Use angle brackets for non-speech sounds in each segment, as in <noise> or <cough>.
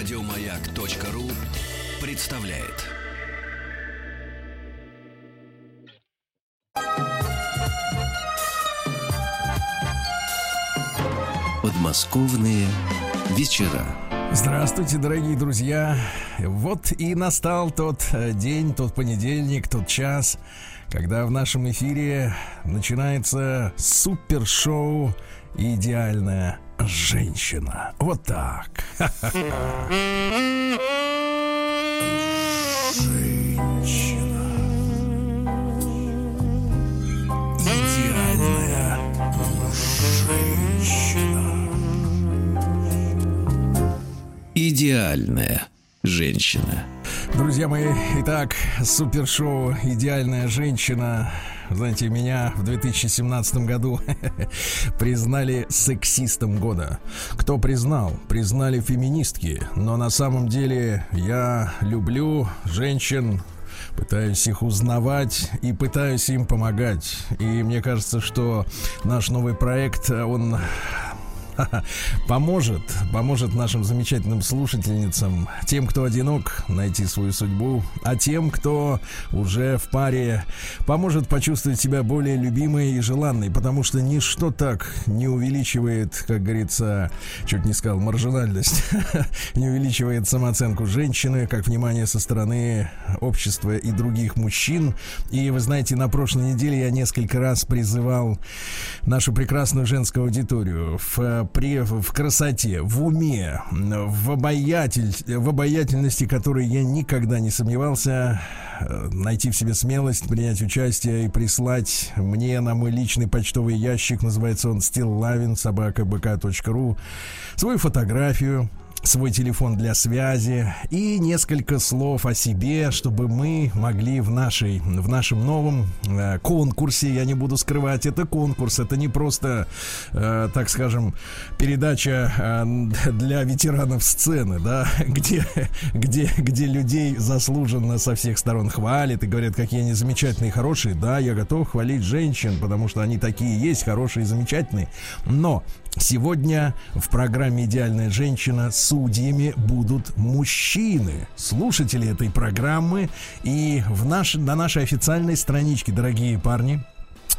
Радиомаяк.ру представляет. Подмосковные вечера. Здравствуйте, дорогие друзья. Вот и настал тот э, день, тот понедельник, тот час, когда в нашем эфире начинается супершоу «Идеальная женщина». Вот так. Женщина. Идеальная женщина. Идеальная женщина. Друзья мои, итак, супершоу «Идеальная женщина». Знаете, меня в 2017 году <laughs> признали сексистом года. Кто признал? Признали феминистки. Но на самом деле я люблю женщин, пытаюсь их узнавать и пытаюсь им помогать. И мне кажется, что наш новый проект, он <laughs> поможет, поможет нашим замечательным слушательницам, тем, кто одинок, найти свою судьбу, а тем, кто уже в паре, поможет почувствовать себя более любимой и желанной, потому что ничто так не увеличивает, как говорится, чуть не сказал, маржинальность, <laughs> не увеличивает самооценку женщины, как внимание со стороны общества и других мужчин. И вы знаете, на прошлой неделе я несколько раз призывал нашу прекрасную женскую аудиторию в при, в красоте, в уме, в, обаятель, в обаятельности, которой я никогда не сомневался, э, найти в себе смелость, принять участие и прислать мне на мой личный почтовый ящик, называется он stilllavin, собака бк.ру, свою фотографию, свой телефон для связи и несколько слов о себе, чтобы мы могли в нашей, в нашем новом э, конкурсе, я не буду скрывать, это конкурс, это не просто, э, так скажем, передача э, для ветеранов сцены, да, <laughs> где, где, где людей заслуженно со всех сторон хвалят и говорят, какие они замечательные хорошие. Да, я готов хвалить женщин, потому что они такие есть, хорошие замечательные. Но Сегодня в программе «Идеальная женщина» судьями будут мужчины, слушатели этой программы. И в наш, на нашей официальной страничке, дорогие парни,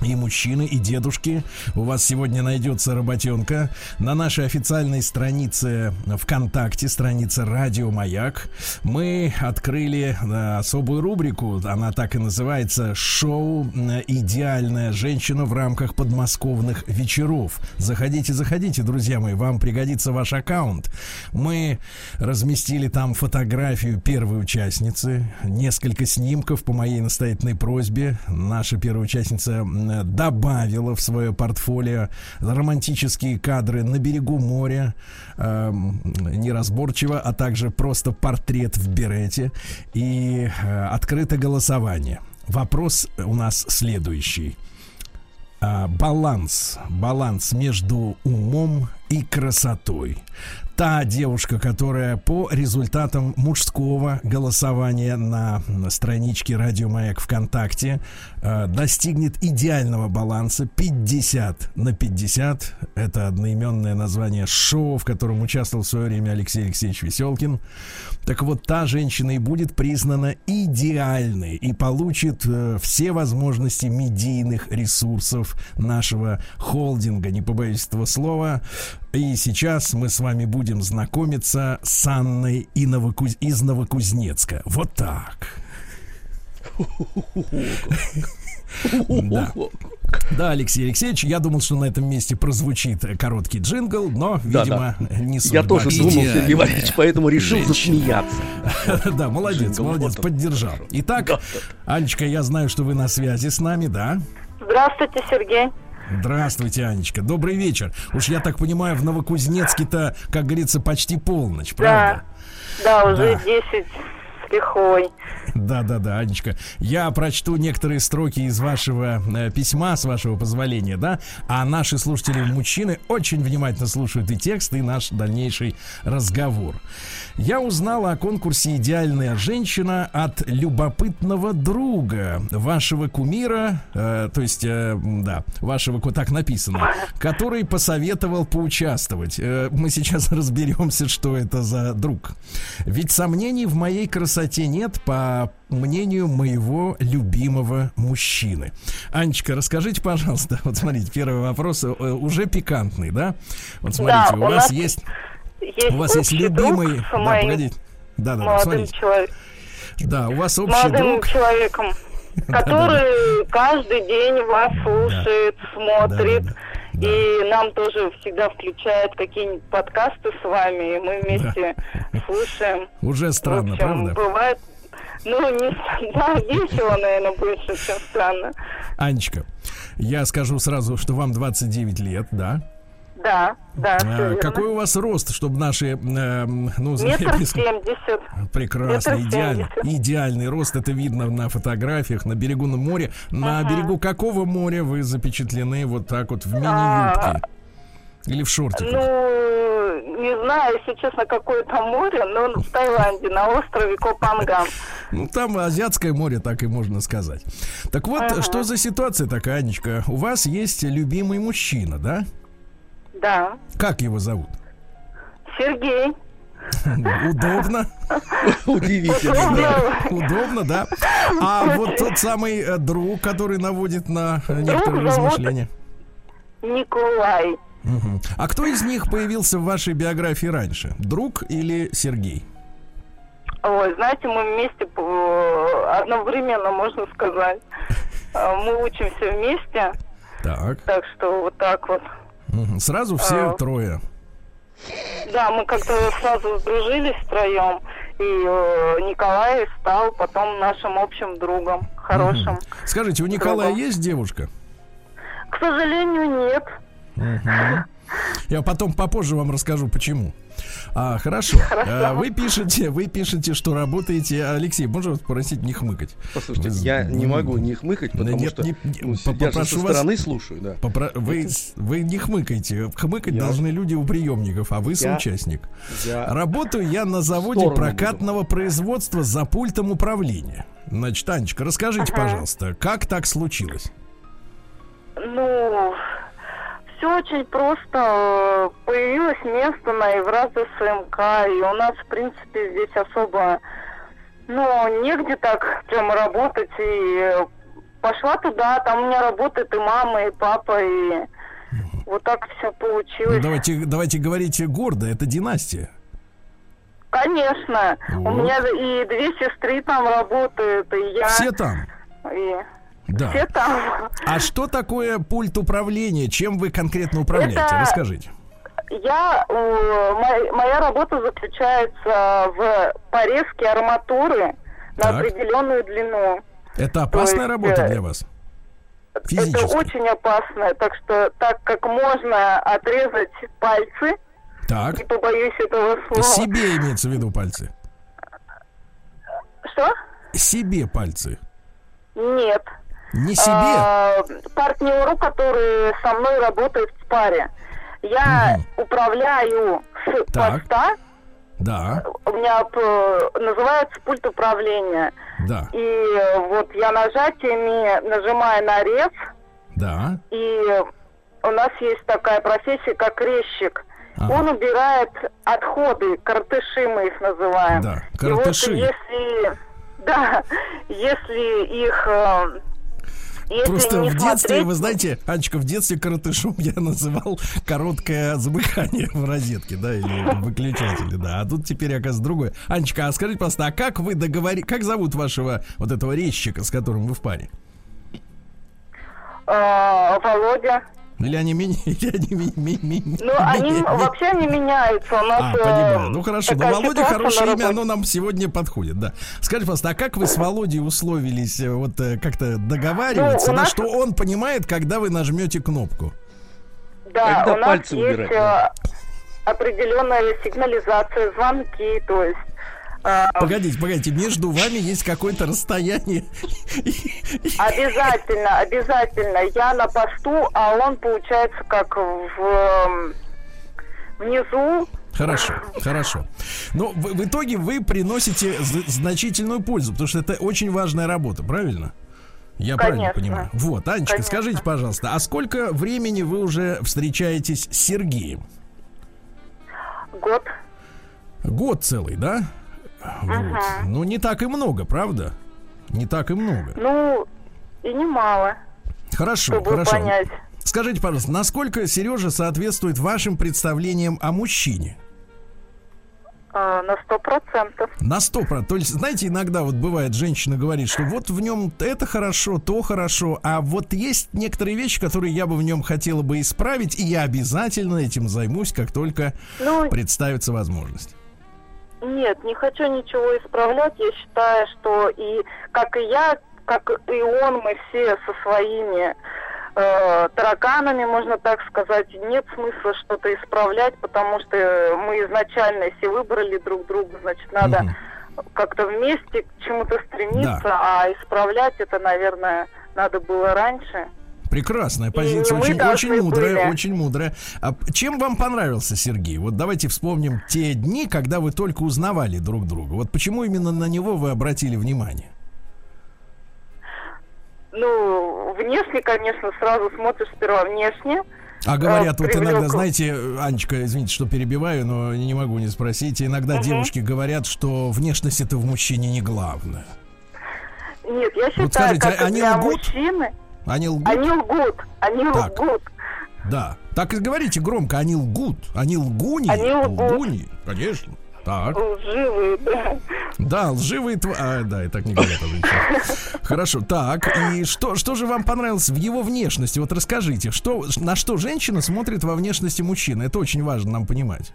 и мужчины, и дедушки. У вас сегодня найдется работенка. На нашей официальной странице ВКонтакте, странице Радио Маяк, мы открыли э, особую рубрику. Она так и называется «Шоу «Идеальная женщина» в рамках подмосковных вечеров». Заходите, заходите, друзья мои, вам пригодится ваш аккаунт. Мы разместили там фотографию первой участницы, несколько снимков по моей настоятельной просьбе. Наша первая участница добавила в свое портфолио романтические кадры на берегу моря, э, неразборчиво, а также просто портрет в берете и э, открыто голосование. Вопрос у нас следующий. А, баланс, баланс между умом и красотой та девушка, которая по результатам мужского голосования на страничке Радио Маяк ВКонтакте э, достигнет идеального баланса 50 на 50. Это одноименное название шоу, в котором участвовал в свое время Алексей Алексеевич Веселкин. Так вот, та женщина и будет признана идеальной и получит э, все возможности медийных ресурсов нашего холдинга, не побоюсь этого слова. И сейчас мы с вами будем знакомиться с Анной из Новокузнецка. Вот так. Да. Да, Алексей Алексеевич, я думал, что на этом месте прозвучит короткий джингл, но, видимо, да, да. не судьба. Я тоже думал, Сергей Валерьевич, поэтому решил засмеяться. <laughs> Да, молодец, молодец, поддержал. Итак, Анечка, я знаю, что вы на связи с нами, да? Здравствуйте, Сергей. Здравствуйте, Анечка. Добрый вечер. Уж я так понимаю, в Новокузнецке-то, как говорится, почти полночь, правда? Да, да уже да. 10 лихой. Да-да-да, Анечка. Я прочту некоторые строки из вашего э, письма, с вашего позволения, да? А наши слушатели-мужчины очень внимательно слушают и текст, и наш дальнейший разговор. Я узнала о конкурсе «Идеальная женщина» от любопытного друга вашего кумира, э, то есть, э, да, вашего, так написано, который посоветовал поучаствовать. Э, мы сейчас <laughs> разберемся, что это за друг. Ведь сомнений в моей красоте нет, по мнению моего любимого мужчины. Анечка, расскажите, пожалуйста, <laughs> вот смотрите, первый вопрос э, уже пикантный, да? Вот смотрите, да, у, у вас есть есть у вас есть любимый... Да, погодите. Да, да, смотрите. человеком. Да, у вас общий молодым друг. человеком, <laughs> который каждый день вас слушает, смотрит. И нам тоже всегда включают какие-нибудь подкасты с вами, и мы вместе да. слушаем. Уже странно, общем, правда? Бывает, ну, не да, весело, наверное, больше, чем странно. Анечка, я скажу сразу, что вам 29 лет, да? Да, да. А, какой у вас рост, чтобы наши, э, ну, <laughs> Метр семьдесят. Прекрасно, Метр идеальный, идеальный рост. Это видно на фотографиях на берегу на море. На ага. берегу какого моря вы запечатлены вот так вот в мини-юбке? Или в шортиках? Ну, не знаю, если честно, какое там море, но в Таиланде, на острове Копанган. <laughs> Ну, там Азиатское море, так и можно сказать. Так вот, что за ситуация такая, Анечка? У вас есть любимый мужчина, да? Да. Как его зовут? Сергей. <laughs> Удобно. <laughs> Удивительно. Удобно, да. А вот тот самый э, друг, который наводит на некоторые размышления. Николай. А кто из них появился в вашей биографии раньше? Друг или Сергей? Ой, знаете, мы вместе одновременно, можно сказать. Э, <laughs> мы учимся вместе. Так. Так что вот так вот. Сразу все а, трое. Да, мы как-то сразу сдружились втроем. И э, Николай стал потом нашим общим другом, хорошим. Угу. Скажите, у Николая другом. есть девушка? К сожалению, нет. Угу. Я потом попозже вам расскажу, почему. А, хорошо. <laughs> хорошо. А, вы пишете, вы пишете, что работаете. Алексей, можно вас попросить не хмыкать? Послушайте, вы, я не могу не хмыкать, потому нет, что не, ну, попрошу со стороны вас, слушаю, да. Попро... Вы, вы не хмыкайте. Хмыкать я... должны люди у приемников, а вы соучастник. Я... Работаю я на заводе прокатного буду. производства за пультом управления. Значит, Танечка, расскажите, ага. пожалуйста, как так случилось? Ну, все очень просто. Появилось место на Евраза СМК, и у нас, в принципе, здесь особо, ну, негде так прямо работать. И пошла туда, там у меня работает и мама, и папа, и вот так все получилось. Ну, давайте, давайте говорите гордо, это династия. Конечно. Вот. У меня и две сестры там работают, и я. Все там? И... Да. Все там. А что такое пульт управления? Чем вы конкретно управляете? Это... Расскажите. Я, моя, моя работа заключается в порезке арматуры так. на определенную длину. Это опасная есть, работа для вас? Физически. Это очень опасно, так что так как можно отрезать пальцы, так. не побоюсь этого слова. Себе имеется в виду пальцы? Что? Себе пальцы. Нет. Не себе? А, партнеру, который со мной работает в паре. Я угу. управляю с так. поста. Да. У меня называется пульт управления. Да. И вот я нажатиями нажимаю на рез. Да. И у нас есть такая профессия, как резчик. Ага. Он убирает отходы, картыши мы их называем. Да, картыши. И вот если, да, <laughs> если их э, если Просто в детстве, смотреть... вы знаете, Анечка, в детстве коротышом я называл короткое замыкание в розетке, да, или выключателе, да. А тут теперь, оказывается, другое. Анечка, а скажите, просто, а как вы договорились, как зовут вашего вот этого резчика, с которым вы в паре? А, Володя. Или они меняются? <laughs> Ну, они вообще не меняются. У нас, а, понимаю. Ну, хорошо. Но Володя хорошее имя, оно нам сегодня подходит, да. Скажи, пожалуйста, а как вы с Володей условились э, вот э, как-то договариваться, ну, на что он понимает, когда вы нажмете кнопку? Да, когда у нас пальцы есть убирать, да? Э, определенная сигнализация, звонки, то есть погодите, погодите, между вами есть какое-то расстояние. Обязательно, обязательно. Я на посту, а он, получается, как в внизу. Хорошо, хорошо. Но в, в итоге вы приносите значительную пользу, потому что это очень важная работа, правильно? Я Конечно. правильно понимаю? Вот, Анечка, Конечно. скажите, пожалуйста, а сколько времени вы уже встречаетесь с Сергеем? Год. Год целый, да? Вот. Ну, не так и много, правда? Не так и много. Ну, и немало. Хорошо, чтобы хорошо. Понять. Скажите, пожалуйста, насколько Сережа соответствует вашим представлениям о мужчине? А, на сто процентов. На сто процентов. То есть, знаете, иногда вот бывает, женщина говорит, что вот в нем это хорошо, то хорошо, а вот есть некоторые вещи, которые я бы в нем хотела бы исправить, и я обязательно этим займусь, как только ну, представится возможность. Нет, не хочу ничего исправлять. Я считаю, что и как и я, как и он, мы все со своими э, тараканами, можно так сказать, нет смысла что-то исправлять, потому что мы изначально, если выбрали друг друга, значит, надо угу. как-то вместе к чему-то стремиться, да. а исправлять это, наверное, надо было раньше. Прекрасная позиция, очень, очень мудрая, были. очень мудрая. А чем вам понравился Сергей? Вот давайте вспомним те дни, когда вы только узнавали друг друга. Вот почему именно на него вы обратили внимание? Ну, внешне, конечно, сразу смотришь сперва внешне. А говорят, вот иногда, знаете, Анечка, извините, что перебиваю, но не могу не спросить. Иногда угу. девушки говорят, что внешность это в мужчине не главное. Нет, я считаю, вот скажите, как они для лгут? мужчины... Они лгут? Они лгут, они так. лгут. Да, так и говорите громко, они лгут. Они лгуни? Они лгут. Лгуни, конечно. Так. Лживые, да. Да, лживые тв... А, да, и так не говорят. Хорошо, так, и что, что же вам понравилось в его внешности? Вот расскажите, что, на что женщина смотрит во внешности мужчины? Это очень важно нам понимать.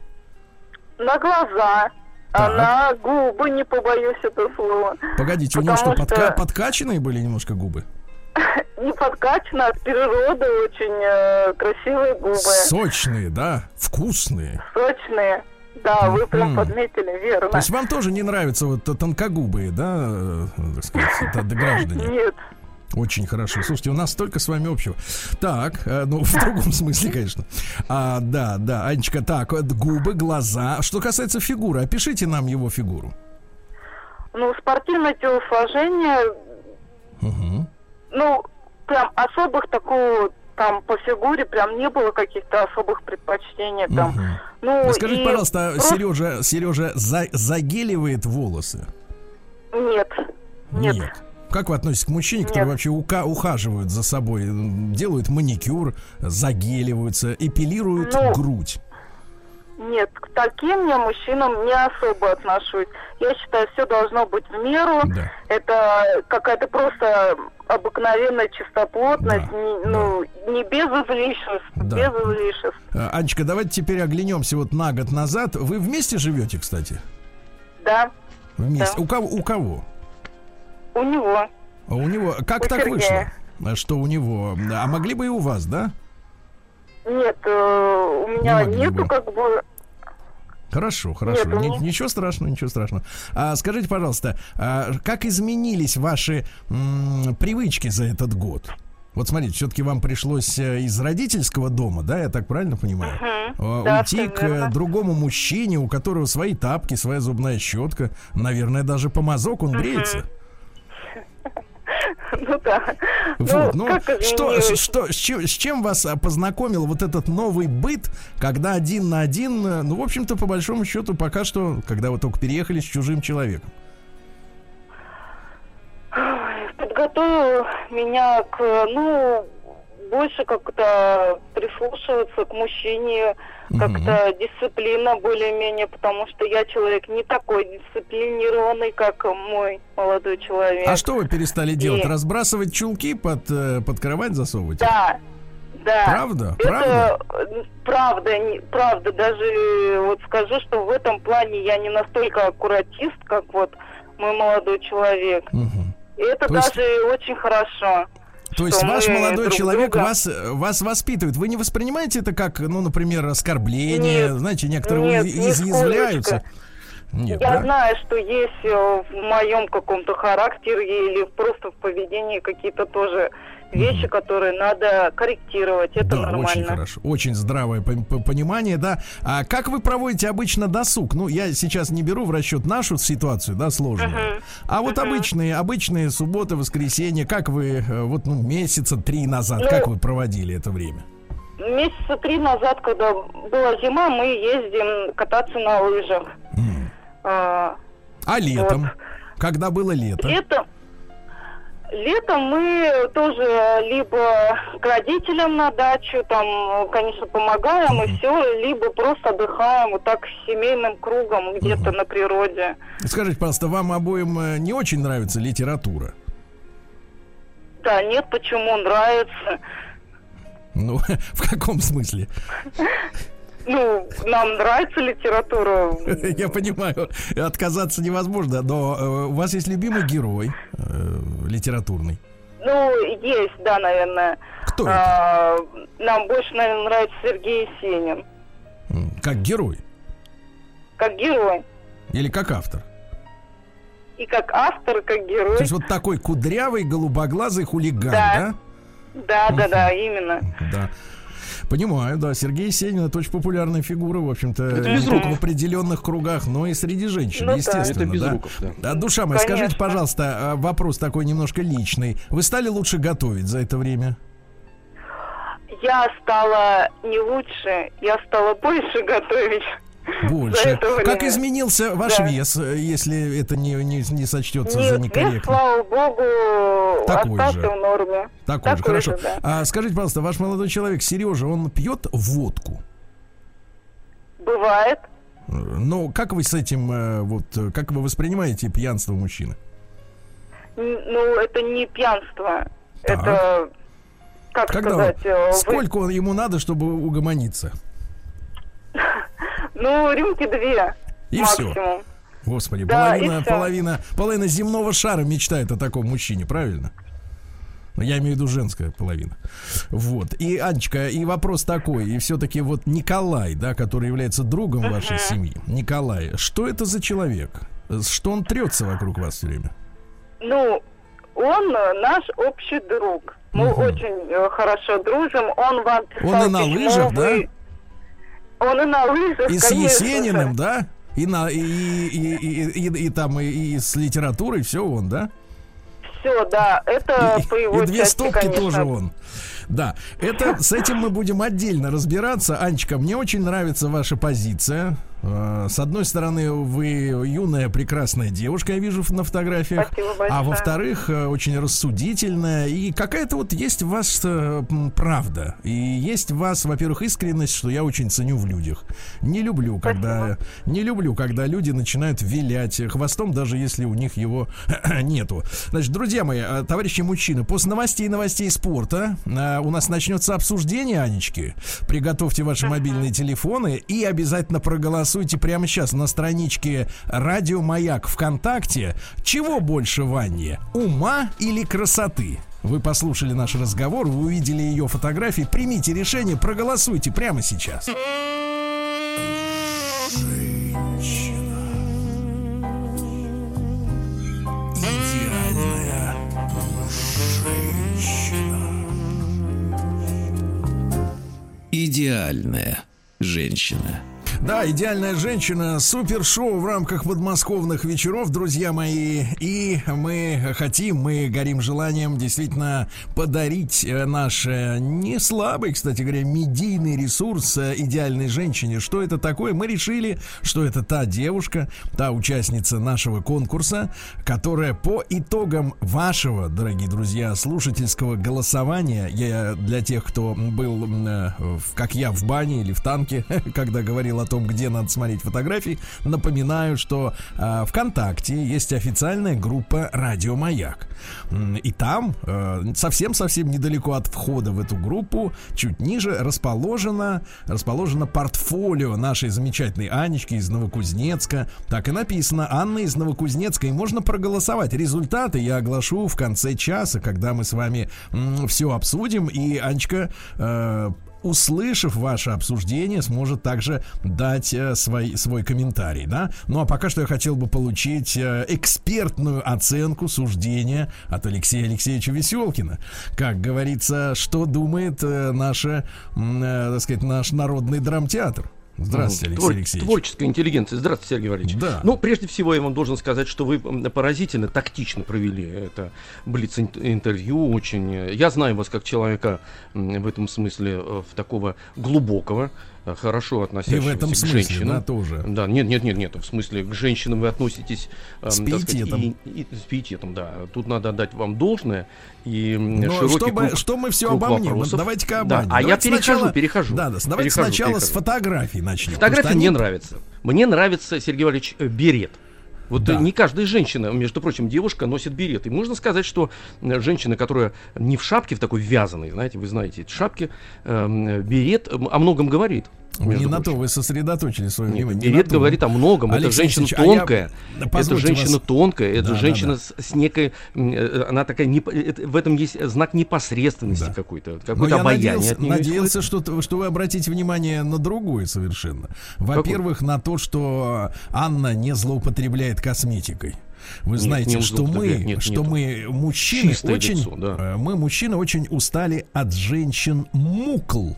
На глаза, так. на губы, не побоюсь этого слова. Погодите, у него что, подка... подкачанные были немножко губы? <laughs> Не подкачано, от природы очень э, красивые губы. Сочные, да? Вкусные. Сочные. Да, вы прям mm. подметили, верно. То есть вам тоже не нравятся вот тонкогубые, да, э, так сказать, граждане? Нет. Очень хорошо. Слушайте, у нас столько с вами общего. Так, э, ну, <laughs> в другом смысле, конечно. А, да, да, Анечка, так, губы, глаза. Что касается фигуры, опишите нам его фигуру. Ну, спортивное телосложение. Угу. Ну, прям особых такого там по фигуре прям не было каких-то особых предпочтений там. Угу. Ну, Скажите, пожалуйста, просто... Сережа, Сережа за, загеливает волосы? Нет. Нет. Нет. Как вы относитесь к мужчине, Нет. которые вообще ука- ухаживают за собой, делают маникюр, загеливаются, эпилируют ну, грудь? Нет, к таким я мужчинам не особо отношусь. Я считаю, все должно быть в меру. Да. Это какая-то просто обыкновенная чистоплотность, да, не, ну, да. не без излишеств, да. без излишеств. А, Анечка, давайте теперь оглянемся вот на год назад. Вы вместе живете, кстати? Да. Вместе. Да. У кого? У кого? У него. А у него. Как у так Сергея. вышло? Что у него? А могли бы и у вас, да? Нет, э, у меня не нету бы. как бы Хорошо, хорошо. Нет, Ни, ничего страшного, ничего страшного. А, скажите, пожалуйста, а, как изменились ваши м, привычки за этот год? Вот смотрите, все-таки вам пришлось э, из родительского дома, да, я так правильно понимаю, uh-huh. да, уйти к верно. другому мужчине, у которого свои тапки, своя зубная щетка, наверное, даже помазок он uh-huh. бреется. <laughs> Ну да. Вот, ну, ну что, что, с чем, с чем вас познакомил вот этот новый быт, когда один на один, э, ну, в общем-то, по большому счету, пока что, когда вы только переехали с чужим человеком? Подготовил меня к, ну, больше как-то прислушиваться к мужчине, как-то дисциплина более-менее, потому что я человек не такой дисциплинированный, как мой молодой человек. А что вы перестали делать? И... Разбрасывать чулки под, э, под кровать засовывать? Да, да. Правда? Это правда? Правда, не, правда. Даже вот скажу, что в этом плане я не настолько аккуратист, как вот мой молодой человек. Угу. И это То даже есть... очень хорошо. То есть ваш молодой человек друга... вас, вас воспитывает. Вы не воспринимаете это как, ну, например, оскорбление? Нет, Знаете, некоторые нет, изъязвляются. Нет, Я да? знаю, что есть э, в моем каком-то характере или просто в поведении какие-то тоже вещи, которые надо корректировать. Это да, нормально. очень хорошо. Очень здравое понимание, да. А как вы проводите обычно досуг? Ну, я сейчас не беру в расчет нашу ситуацию, да, сложную. Uh-huh. А вот uh-huh. обычные, обычные субботы, воскресенья, как вы, э, вот, ну, месяца три назад, ну, как вы проводили это время? Месяца три назад, когда была зима, мы ездим кататься на лыжах. Mm. А, а летом? Вот. Когда было лето? Летом, Летом мы тоже либо к родителям на дачу, там, конечно, помогаем и все, либо просто отдыхаем вот так семейным кругом где-то на природе. Скажите, пожалуйста, вам обоим э, не очень нравится литература? Да, нет, почему нравится? Ну, <laughs> в каком смысле? <laughs> Ну, нам нравится литература. <laughs> Я понимаю, отказаться невозможно, но э, у вас есть любимый герой э, литературный? Ну, есть, да, наверное. Кто а, это? Нам больше, наверное, нравится Сергей Сенин. Как герой? Как герой. Или как автор? И как автор, и как герой. То есть вот такой кудрявый, голубоглазый хулиган, да? Да, да, да, да именно. Да. Понимаю, да. Сергей Сенин это очень популярная фигура, в общем-то, не только в определенных кругах, но и среди женщин, ну, естественно. Это да. да. да. Душа моя, Конечно. скажите, пожалуйста, а, вопрос такой немножко личный. Вы стали лучше готовить за это время? Я стала не лучше, я стала больше <laughs> готовить. Больше. Как изменился ваш да. вес, э, если это не, не, не сочтется Нет, за некорректно? Вес, слава богу, Такой остался же. в норме. Такой, Такой же, хорошо. Же, да. а, скажите, пожалуйста, ваш молодой человек, Сережа, он пьет водку? Бывает. Ну, как вы с этим, э, вот, как вы воспринимаете пьянство мужчины? Ну, это не пьянство. Так. Это, как Когда, сказать... Э, сколько вы... ему надо, чтобы угомониться? Ну, рюмки две. И максимум. все. Господи, да, половина, половина, половина земного шара мечтает о таком мужчине, правильно? Ну, я имею в виду женская половина. Вот. И, Анечка, и вопрос такой. И все-таки вот Николай, да, который является другом uh-huh. вашей семьи. Николай, что это за человек? Что он трется вокруг вас все время? Ну, он наш общий друг. Мы uh-huh. очень э, хорошо дружим. Он вам писал Он и на лыжах, вы... да? Он и на лыжах, И с Есениным, да? И, на, и, и, и, и, и, и там и, и с литературой все он, да? Все, да, это и, по его И две части, стопки конечно. тоже он. Да, это с этим мы будем отдельно разбираться. Анечка, мне очень нравится ваша позиция. А, с одной стороны, вы юная, прекрасная девушка, я вижу на фотографиях. А во-вторых, э, очень рассудительная. И какая-то вот есть в вас э, правда. И есть в вас, во-первых, искренность, что я очень ценю в людях. Не люблю, когда, не люблю, когда люди начинают вилять хвостом, даже если у них его <clears throat> нету. Значит, друзья мои, э, товарищи мужчины, после новостей новостей спорта у нас начнется обсуждение, Анечки. Приготовьте ваши мобильные телефоны и обязательно проголосуйте голосуйте прямо сейчас на страничке Радио Маяк ВКонтакте. Чего больше Ванне, ума или красоты? Вы послушали наш разговор, вы увидели ее фотографии. Примите решение, проголосуйте прямо сейчас. Идеальная женщина. Идеальная женщина. Да, идеальная женщина, супер-шоу в рамках подмосковных вечеров, друзья мои. И мы хотим, мы горим желанием действительно подарить э, наш э, не слабый, кстати говоря, медийный ресурс э, идеальной женщине. Что это такое? Мы решили, что это та девушка, та участница нашего конкурса, которая по итогам вашего, дорогие друзья, слушательского голосования, я для тех, кто был, как я, в бане или в танке, <laughs> когда говорил о о том, где надо смотреть фотографии, напоминаю, что э, ВКонтакте есть официальная группа Радио Маяк. И там, совсем-совсем недалеко от входа в эту группу, чуть ниже, расположено, расположено портфолио нашей замечательной Анечки из Новокузнецка. Так и написано Анна из Новокузнецка. И можно проголосовать. Результаты я оглашу в конце часа, когда мы с вами все обсудим. И Анечка э, услышав ваше обсуждение, сможет также дать э, свой, свой комментарий, да? Ну, а пока что я хотел бы получить э, экспертную оценку, суждения от Алексея Алексеевича Веселкина. Как говорится, что думает э, наша, э, так сказать, наш народный драмтеатр? Здравствуйте, Алексей Твор- Алексеевич. Творческая интеллигенция. Здравствуйте, Сергей Валерьевич. Да. Ну, прежде всего, я вам должен сказать, что вы поразительно, тактично провели это блиц-интервью. Очень... Я знаю вас как человека в этом смысле э, в такого глубокого, Э, хорошо относящимся и в этом к смысле, женщинам. Да, тоже. Да, нет, нет, нет, нет, в смысле к женщинам вы относитесь э, с пиететом. Сказать, и, и, с пиететом, да. Тут надо отдать вам должное и Но широкий чтобы, круг, что мы все обо мне, вопросов. давайте-ка обо да, А я перехожу, сначала, перехожу. Да, да, давайте перехожу, сначала перехожу. с фотографий начнем. Фотографии мне они... нравятся. Мне нравится, Сергей Валерьевич, э, берет. Вот да. не каждая женщина, между прочим, девушка носит берет. И можно сказать, что женщина, которая не в шапке, в такой вязаной, знаете, вы знаете, шапки, э, берет о многом говорит. Не на то вы сосредоточили свое внимание. Берет говорит о многом. Алексей это женщина тонкая. А я... Это женщина вас... тонкая. Это да, женщина да, да. С, некой. Э, она такая. Не, в этом есть знак непосредственности да. какой-то. Какое-то обаяние. Надеялся, надеялся что, что вы обратите внимание на другое совершенно. Во-первых, на то, что Анна не злоупотребляет косметикой. Вы знаете, нет, что мы, нет, что нету. мы мужчины Чистое очень, лицо, да. Э, мы мужчины очень устали от женщин мукл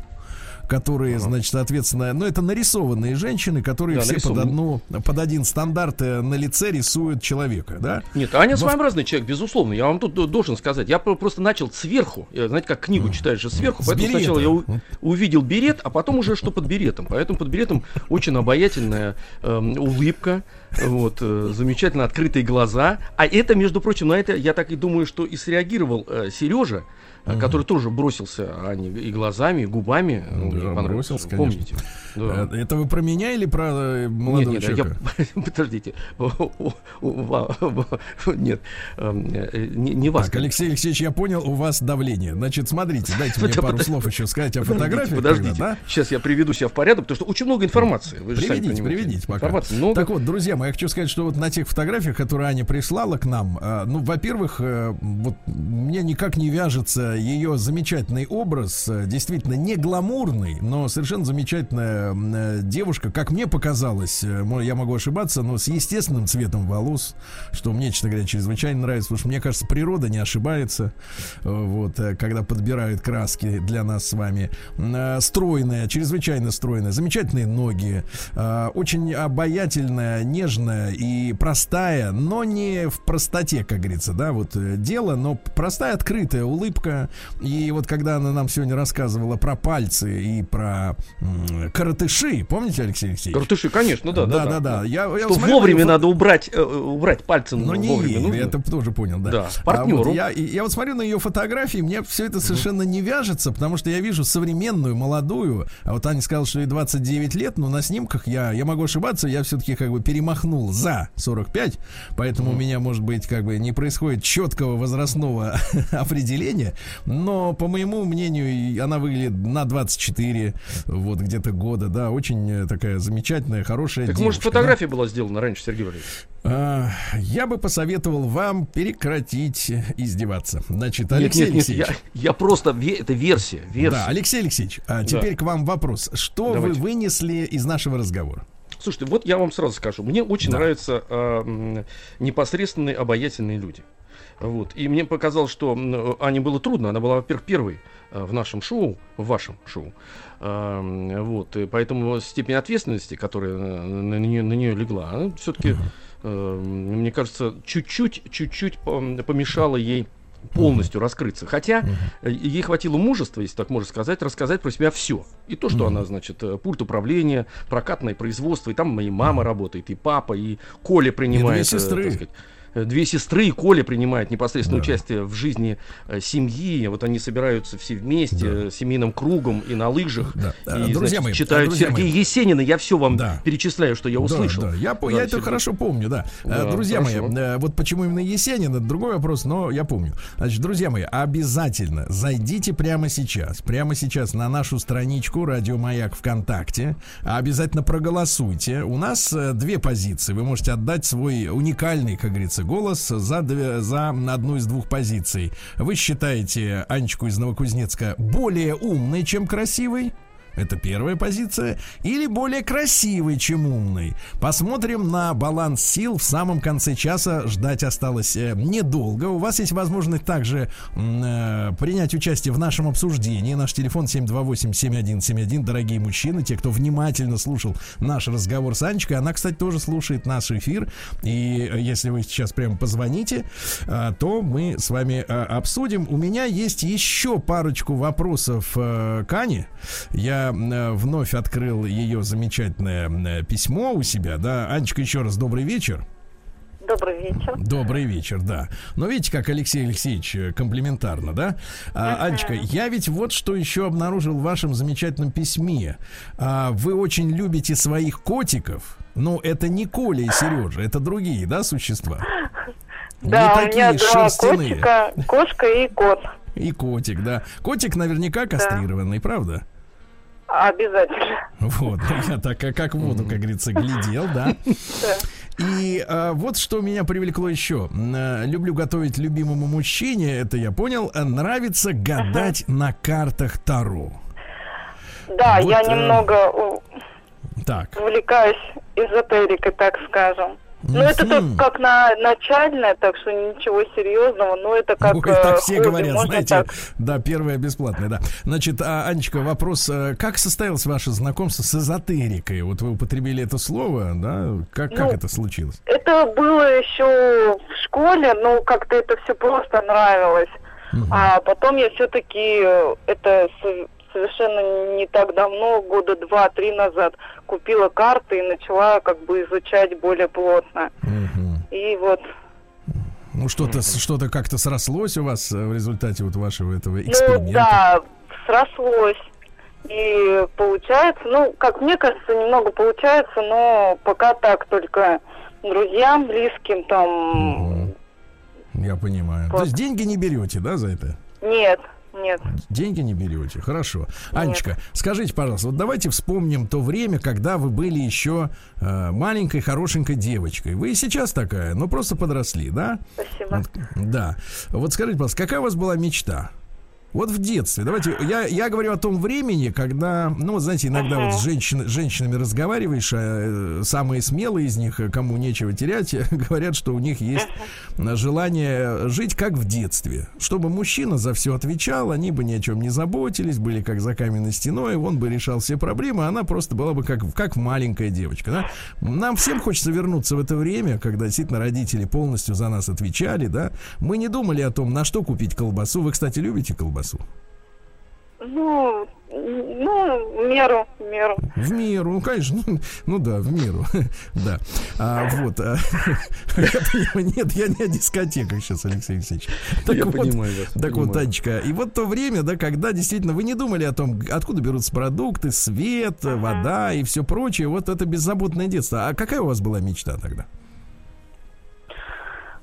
которые, значит, соответственно, ну, это нарисованные женщины, которые да, все нарисован. под одну, под один стандарт э, на лице рисуют человека, да? Нет, Аня Во... своеобразный человек, безусловно. Я вам тут должен сказать. Я просто начал сверху. Знаете, как книгу читаешь же сверху. С поэтому берета. сначала я увидел берет, а потом уже что под беретом. Поэтому под беретом очень обаятельная э, улыбка, вот, э, замечательно открытые глаза. А это, между прочим, на это я так и думаю, что и среагировал э, Сережа mm-hmm. который тоже бросился а не и глазами, и губами. Да, бросился, Помните? Да. Э, это вы про меня или про э, молодого нет, нет, человека? Я, подождите. Нет, э, не, не вас. Так, Алексей Алексеевич, я понял, у вас давление. Значит, смотрите, дайте мне <laughs> пару слов еще сказать о фотографии. Подождите, да? сейчас я приведу себя в порядок, потому что очень много информации. Вы приведите, приведите пока. Так вот, друзья мои, я хочу сказать, что вот на тех фотографиях, которые Аня прислала к нам, ну, во-первых, вот мне никак не вяжется ее замечательный образ, э, действительно не гламурный, но совершенно замечательная э, девушка, как мне показалось, э, я могу ошибаться, но с естественным цветом волос, что мне, честно говоря, чрезвычайно нравится, потому что мне кажется, природа не ошибается, вот, когда подбирают краски для нас с вами. Стройная, чрезвычайно стройная, замечательные ноги, очень обаятельная, нежная и простая, но не в простоте, как говорится, да, вот дело, но простая, открытая улыбка, и вот когда она нам сегодня рассказывала про пальцы и про м- каратыши, помните, Алексей Алексеевич? Каратыши, конечно, да, да, да. да, да. Я, я Что смотрю, вовремя надо убрать, э, убрать пальцы. Ну не вовремя нужно. это тоже понял, да. Да, партнеру. А вот я, я вот смотрю на ее фотографии, мне все это совершенно не вяжется, потому что я вижу современную, молодую, а вот Аня сказала, что ей 29 лет, но на снимках я, я могу ошибаться, я все-таки как бы перемахнул за 45, поэтому mm. у меня, может быть, как бы не происходит четкого возрастного <laughs> определения, но, по моему мнению, она выглядит на 24, вот где-то года, да, очень э, такая замечательная, хорошая Так, девушка, может, фотография да? была сделана раньше, Сергей Валерьевич? А, я бы посоветовал вам прекратить издеваться. Значит, Алексей нет, нет, Алексеевич. Нет, я, я просто, это версия, версия. Да, Алексей Алексеевич, а теперь да. к вам вопрос. Что Давайте. вы вынесли из нашего разговора? Слушайте, вот я вам сразу скажу. Мне очень да. нравятся э, непосредственные обаятельные люди. Вот. И мне показалось, что Ане было трудно. Она была, во-первых, первой э, в нашем шоу, в вашем шоу. Вот. И поэтому степень ответственности, которая на нее, на нее легла, она все-таки, мне кажется, чуть-чуть, чуть-чуть помешала ей полностью раскрыться. Хотя uh ей хватило мужества, если так можно сказать, рассказать про себя все. И то, что она, значит, э, пульт управления, прокатное производство, и там моя мама работает, и папа, и Коля принимает. И две сестры. Так сказать, Э, две сестры и Коля принимают непосредственное да. участие в жизни э, семьи. Вот они собираются все вместе, да. Э, семейным кругом и на лыжах. Да. И, друзья значит, мои, читают друзья Сергея мои. Есенина. Я все вам да. перечисляю, что я услышал. Да, да. Я, да, я это хорошо помню, да. да друзья хорошо. мои, вот почему именно Есенин, это другой вопрос, но я помню. Значит, друзья мои, обязательно зайдите прямо сейчас, прямо сейчас на нашу страничку Радио Маяк ВКонтакте. Обязательно проголосуйте. У нас две позиции. Вы можете отдать свой уникальный, как говорится, голос за, две, за одну из двух позиций. Вы считаете Анечку из Новокузнецка более умной, чем красивой? Это первая позиция. Или более красивый, чем умный. Посмотрим на баланс сил. В самом конце часа ждать осталось э, недолго. У вас есть возможность также э, принять участие в нашем обсуждении. Наш телефон 728-7171. Дорогие мужчины, те, кто внимательно слушал наш разговор с Анечкой. Она, кстати, тоже слушает наш эфир. И э, если вы сейчас прямо позвоните, э, то мы с вами э, обсудим. У меня есть еще парочку вопросов э, к. Я Э, вновь открыл ее замечательное э, письмо у себя, да. Анечка, еще раз добрый вечер. Добрый вечер. Добрый вечер, да. Но видите, как Алексей Алексеевич э, комплиментарно, да? А. Анечка, я ведь вот что еще обнаружил в вашем замечательном письме. А, вы очень любите своих котиков. Но это не Коля и Сережа, это другие, да, существа? Да, не у меня два котика, кошка и кот. И котик, да. Котик наверняка кастрированный, да. правда? Обязательно. Вот, я так как в воду, как говорится, глядел, <laughs> да. И а, вот что меня привлекло еще. А, люблю готовить любимому мужчине, это я понял. А, нравится гадать uh-huh. на картах Таро. Да, вот, я а... немного так. увлекаюсь эзотерикой, так скажем. Ну, это так, как на начальное, так что ничего серьезного, но это как... Ой, так э, все хобби, говорят, знаете, так. да, первое бесплатное, да. Значит, а, Анечка, вопрос, э, как состоялось ваше знакомство с эзотерикой? Вот вы употребили это слово, да? Как, ну, как это случилось? Это было еще в школе, но как-то это все просто нравилось. Угу. А потом я все-таки э, это совершенно не так давно, года два-три назад, купила карты и начала как бы изучать более плотно. Угу. И вот ну, что-то что-то как-то срослось у вас э, в результате вот вашего этого ну эксперимента? Ну, да, срослось. И получается, ну, как мне кажется, немного получается, но пока так только друзьям, близким там. Угу. Я понимаю. Вот. То есть деньги не берете, да, за это? Нет, нет. Деньги не берете. Хорошо. Нет. Анечка, скажите, пожалуйста, вот давайте вспомним то время, когда вы были еще э, маленькой, хорошенькой девочкой. Вы и сейчас такая, но просто подросли, да? Спасибо. Вот, да. Вот скажите, пожалуйста, какая у вас была мечта? Вот в детстве. Давайте, я, я говорю о том времени, когда, ну, знаете, иногда uh-huh. вот с женщин, женщинами разговариваешь, а э, самые смелые из них, кому нечего терять, <laughs> говорят, что у них есть uh-huh. желание жить как в детстве. Чтобы мужчина за все отвечал, они бы ни о чем не заботились, были как за каменной стеной, он бы решал все проблемы, а она просто была бы как, как маленькая девочка. Да? Нам всем хочется вернуться в это время, когда действительно родители полностью за нас отвечали, да. Мы не думали о том, на что купить колбасу. Вы, кстати, любите колбасу? Колбасу? Ну, ну, в меру, в меру. В меру, ну, конечно, ну, ну да, в меру, <laughs> да. А, вот, а, <laughs> я понимаю, нет, я не о дискотеках сейчас, Алексей Алексеевич. Так я вот, понимаю вас, Так понимаю. вот, Танечка, и вот то время, да, когда действительно вы не думали о том, откуда берутся продукты, свет, ага. вода и все прочее, вот это беззаботное детство. А какая у вас была мечта тогда?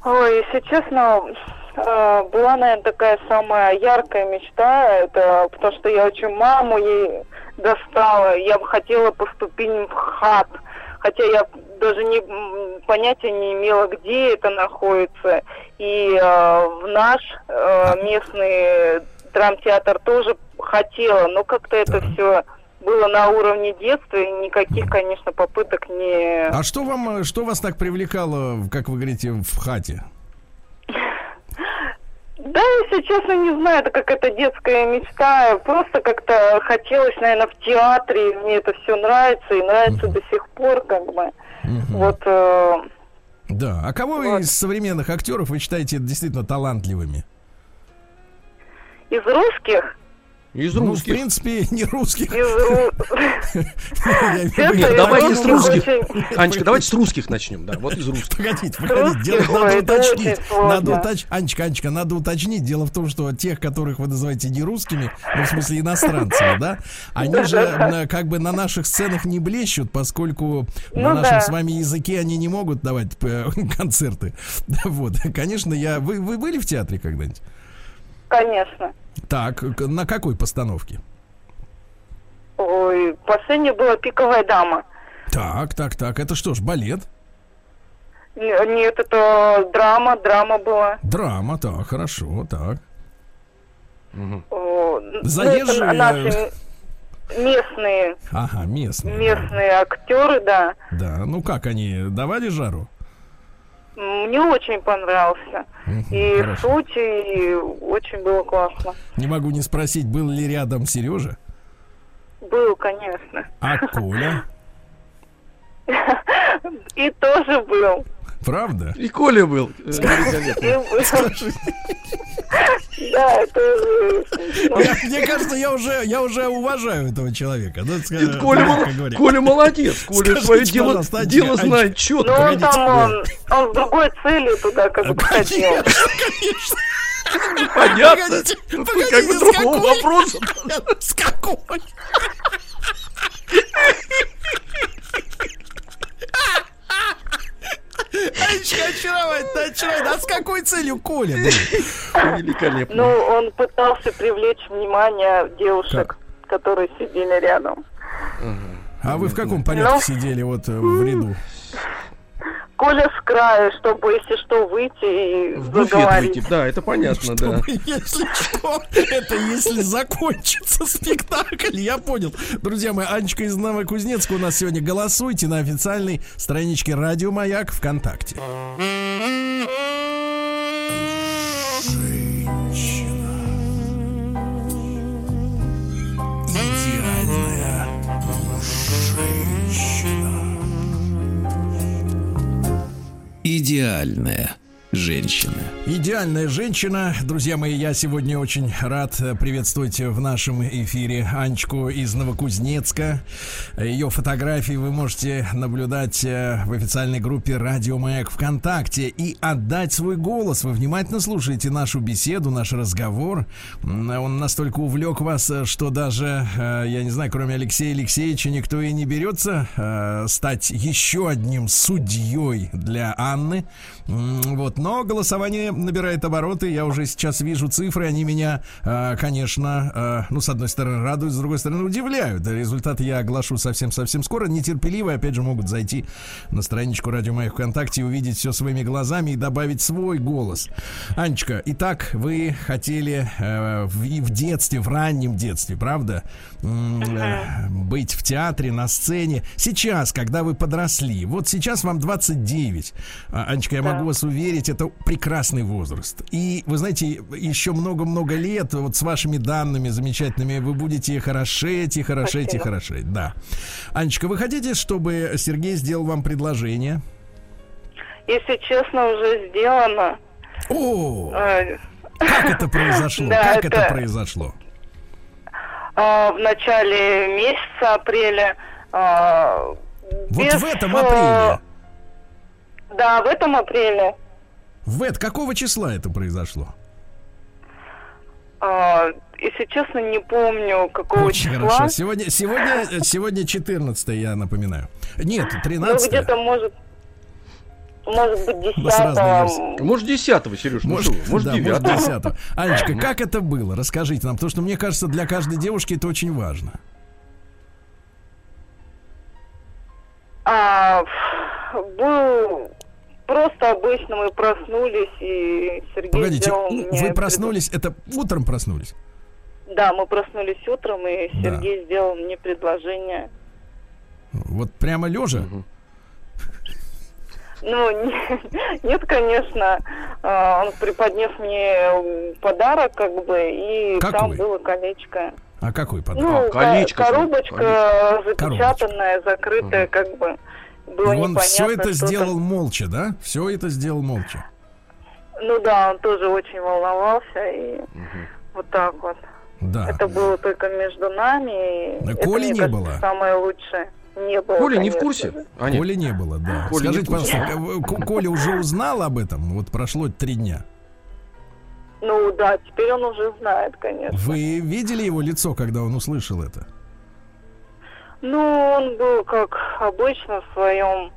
Ой, если честно, была, наверное, такая самая яркая мечта, это потому что я очень маму ей достала, я бы хотела поступить в ХАТ, хотя я даже не, понятия не имела, где это находится. И э, в наш э, местный драмтеатр тоже хотела, но как-то это все было на уровне детства, и никаких, конечно, попыток не... А что вам, что вас так привлекало, как вы говорите, в хате? Да, если честно, не знаю, это какая-то детская мечта. Просто как-то хотелось, наверное, в театре. Мне это все нравится и нравится uh-huh. до сих пор, как бы. Uh-huh. Вот. Э, да. А кого вот. из современных актеров вы считаете действительно талантливыми? Из русских? Из русских. Ну, в принципе, <laughs> не русских. Нет, давайте с русских. Анечка, давайте с русских начнем. Да, вот из русских. Погодите, погодите. Надо уточнить. Надо уточнить. Анечка, Анечка, надо уточнить. Дело в том, что тех, которых вы называете не русскими, ну, в смысле иностранцами, да, они же как бы на наших сценах не блещут, поскольку на ну нашем с вами языке они не могут давать <laughs> концерты. <laughs> Вот, конечно, я... Вы были в театре когда-нибудь? Конечно. Так, на какой постановке? Ой, последняя была «Пиковая дама». Так, так, так. Это что ж, балет? Нет, это драма, драма была. Драма, так, хорошо, так. Ну, это Заезжие- наши местные, Ага, местные. местные актеры, да. Да, ну как они, давали жару? Мне очень понравился. И хорошо. суть, и очень было классно. Не могу не спросить, был ли рядом Сережа? Был, конечно. А Коля? <laughs> И тоже был. Правда? И Коля был. <laughs> Да, это. Я- <laughs> Мне кажется, я уже, я уже уважаю этого человека. Ну, ска- И Коля, мол-. Коля молодец. Коля Скажите, свое дело, дело знает Ну, четко. он Погодите, там, он, он с другой целью туда как бы ходил. Конечно, конечно. Понятно. Погодите, Ну, погодите, Как бы с другого вопроса. С какой? Анечка, очаровательно, очаровательно. А с какой целью Коля? <laughs> Великолепно. Ну, он пытался привлечь внимание девушек, которые сидели рядом. А вы в каком порядке Ну. сидели вот э, в ряду? Коля с края, чтобы, если что, выйти и В буфет заговорить. выйти. Да, это понятно, да. Чтобы, если что, это если закончится спектакль, я понял. Друзья мои, Анечка из Новокузнецка у нас сегодня. Голосуйте на официальной страничке Радио Маяк ВКонтакте. Идеальная женщина. Идеальная женщина. Друзья мои, я сегодня очень рад приветствовать в нашем эфире Анечку из Новокузнецка. Ее фотографии вы можете наблюдать э, в официальной группе Радио Маяк ВКонтакте и отдать свой голос. Вы внимательно слушаете нашу беседу, наш разговор. Он настолько увлек вас, э, что даже, э, я не знаю, кроме Алексея Алексеевича, никто и не берется стать еще одним судьей для Анны. Вот, но голосование набирает обороты. Я уже сейчас вижу цифры, они меня, э, конечно, э, ну, с одной стороны, радуют, с другой стороны, удивляют. Результаты я оглашу совсем-совсем скоро. Нетерпеливые, опять же, могут зайти на страничку Радио Моих ВКонтакте и увидеть все своими глазами и добавить свой голос. Анечка, итак, вы хотели э, в, и в детстве, в раннем детстве, правда, э, быть в театре, на сцене. Сейчас, когда вы подросли, вот сейчас вам 29. А, Анечка, я могу вас уверить, это прекрасный возраст. И, вы знаете, еще много-много лет, вот с вашими данными замечательными, вы будете хорошеть и хорошеть и Спасибо. хорошеть. Да. Анечка, вы хотите, чтобы Сергей сделал вам предложение? Если честно, уже сделано. О, Э, как это произошло? <laughs> Да, Как это это- произошло? а, В начале месяца апреля. а, Вот без, в этом э, апреле. Да, в этом апреле. В это какого числа это произошло? А, Если честно, не помню, какого Очень числа. хорошо. Сегодня, сегодня, сегодня 14 я напоминаю. Нет, Ну, 13 где-то, может, может быть, У вас разные 10 версии. Может, десятого, Сереж, ну Может, что может, да, может, девятого. 10 Анечка, как это было? Расскажите нам, потому что мне кажется, для каждой девушки это очень важно. А, был просто обычно мы проснулись, и Сергей Погодите, сделал у- мне вы пред- проснулись, это утром проснулись? Да, мы проснулись утром, и Да. Сергей сделал мне предложение. Вот прямо лежа? Ну, <laughs> не- нет, конечно, а, он преподнес мне подарок, как бы, и там Какой? было колечко. А какой подарок? Ну, А, колечко, ко- что ли? коробочка запечатанная, закрытая, Мгм. как бы. Было И он непонятно, все это что там. сделал молча, да? Все это сделал молча. Ну да, он тоже очень волновался, и Мгм. вот так вот. Да. Это было только между нами. и это, Коли мне не кажется, было? Самое лучшее. Не было. Коля не в конечно курсе? же. Аня? Коли не было, да. Коля Скажите, пожалуйста, К- Коля уже узнал об этом? Вот прошло три дня. Ну да, теперь он уже знает, конечно. Вы видели его лицо, когда он услышал это? Ну, он был как обычно в своем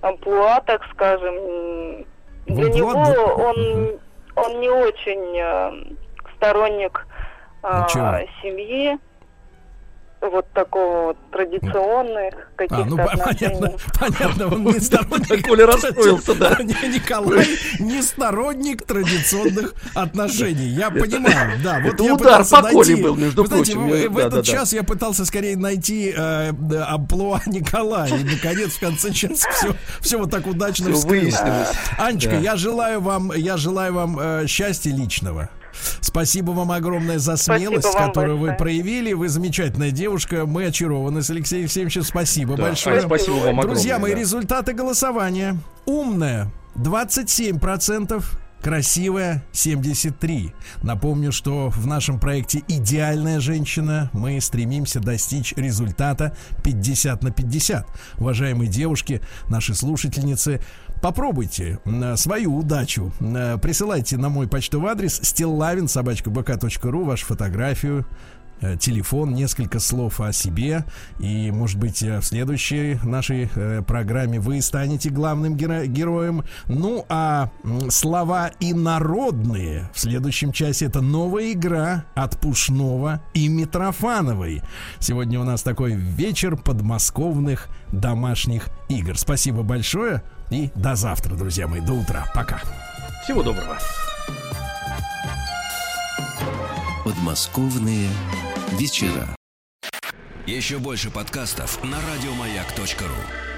амплуа, так скажем. В Для него он, он не очень э, сторонник А чего? семьи. Вот такого вот традиционных каких-то А, ну отношений. понятно, понятно, он не сторонник. <laughs> Коля расстроился, да. <laughs> Не, Николай не сторонник традиционных отношений. Я понимаю, да. Вот Это я удар по Коле был, между Вы знаете, прочим. в- этот час я пытался скорее найти э, амплуа <laughs> Николая. И, наконец, в конце часа все, все вот так удачно выяснилось. Анечка, я желаю вам, я желаю вам э, счастья личного. Спасибо вам огромное за Спасибо смелость, вам которую вы проявили. Вы замечательная девушка. Мы очарованы с Алексеем Алексеевичем. Спасибо Да, большое. Спасибо вам огромное. Друзья мои, да. результаты голосования. Умная 27%. Красивая 73. Напомню, что в нашем проекте «Идеальная женщина» мы стремимся достичь результата 50 на 50. Уважаемые девушки, наши слушательницы, попробуйте м, свою удачу. М, Присылайте на мой почтовый адрес стилавин собачка вашу фотографию, э, телефон, несколько слов о себе. И, может быть, э, в следующей нашей э, программе вы станете главным геро- героем. Ну, а слова инородные в следующем часе это новая игра от Пушного и Митрофановой. Сегодня у нас такой вечер подмосковных домашних игр. Спасибо большое и до завтра, друзья мои. До утра. Пока. Всего доброго. Подмосковные вечера. Еще больше подкастов на радиомаяк.ру.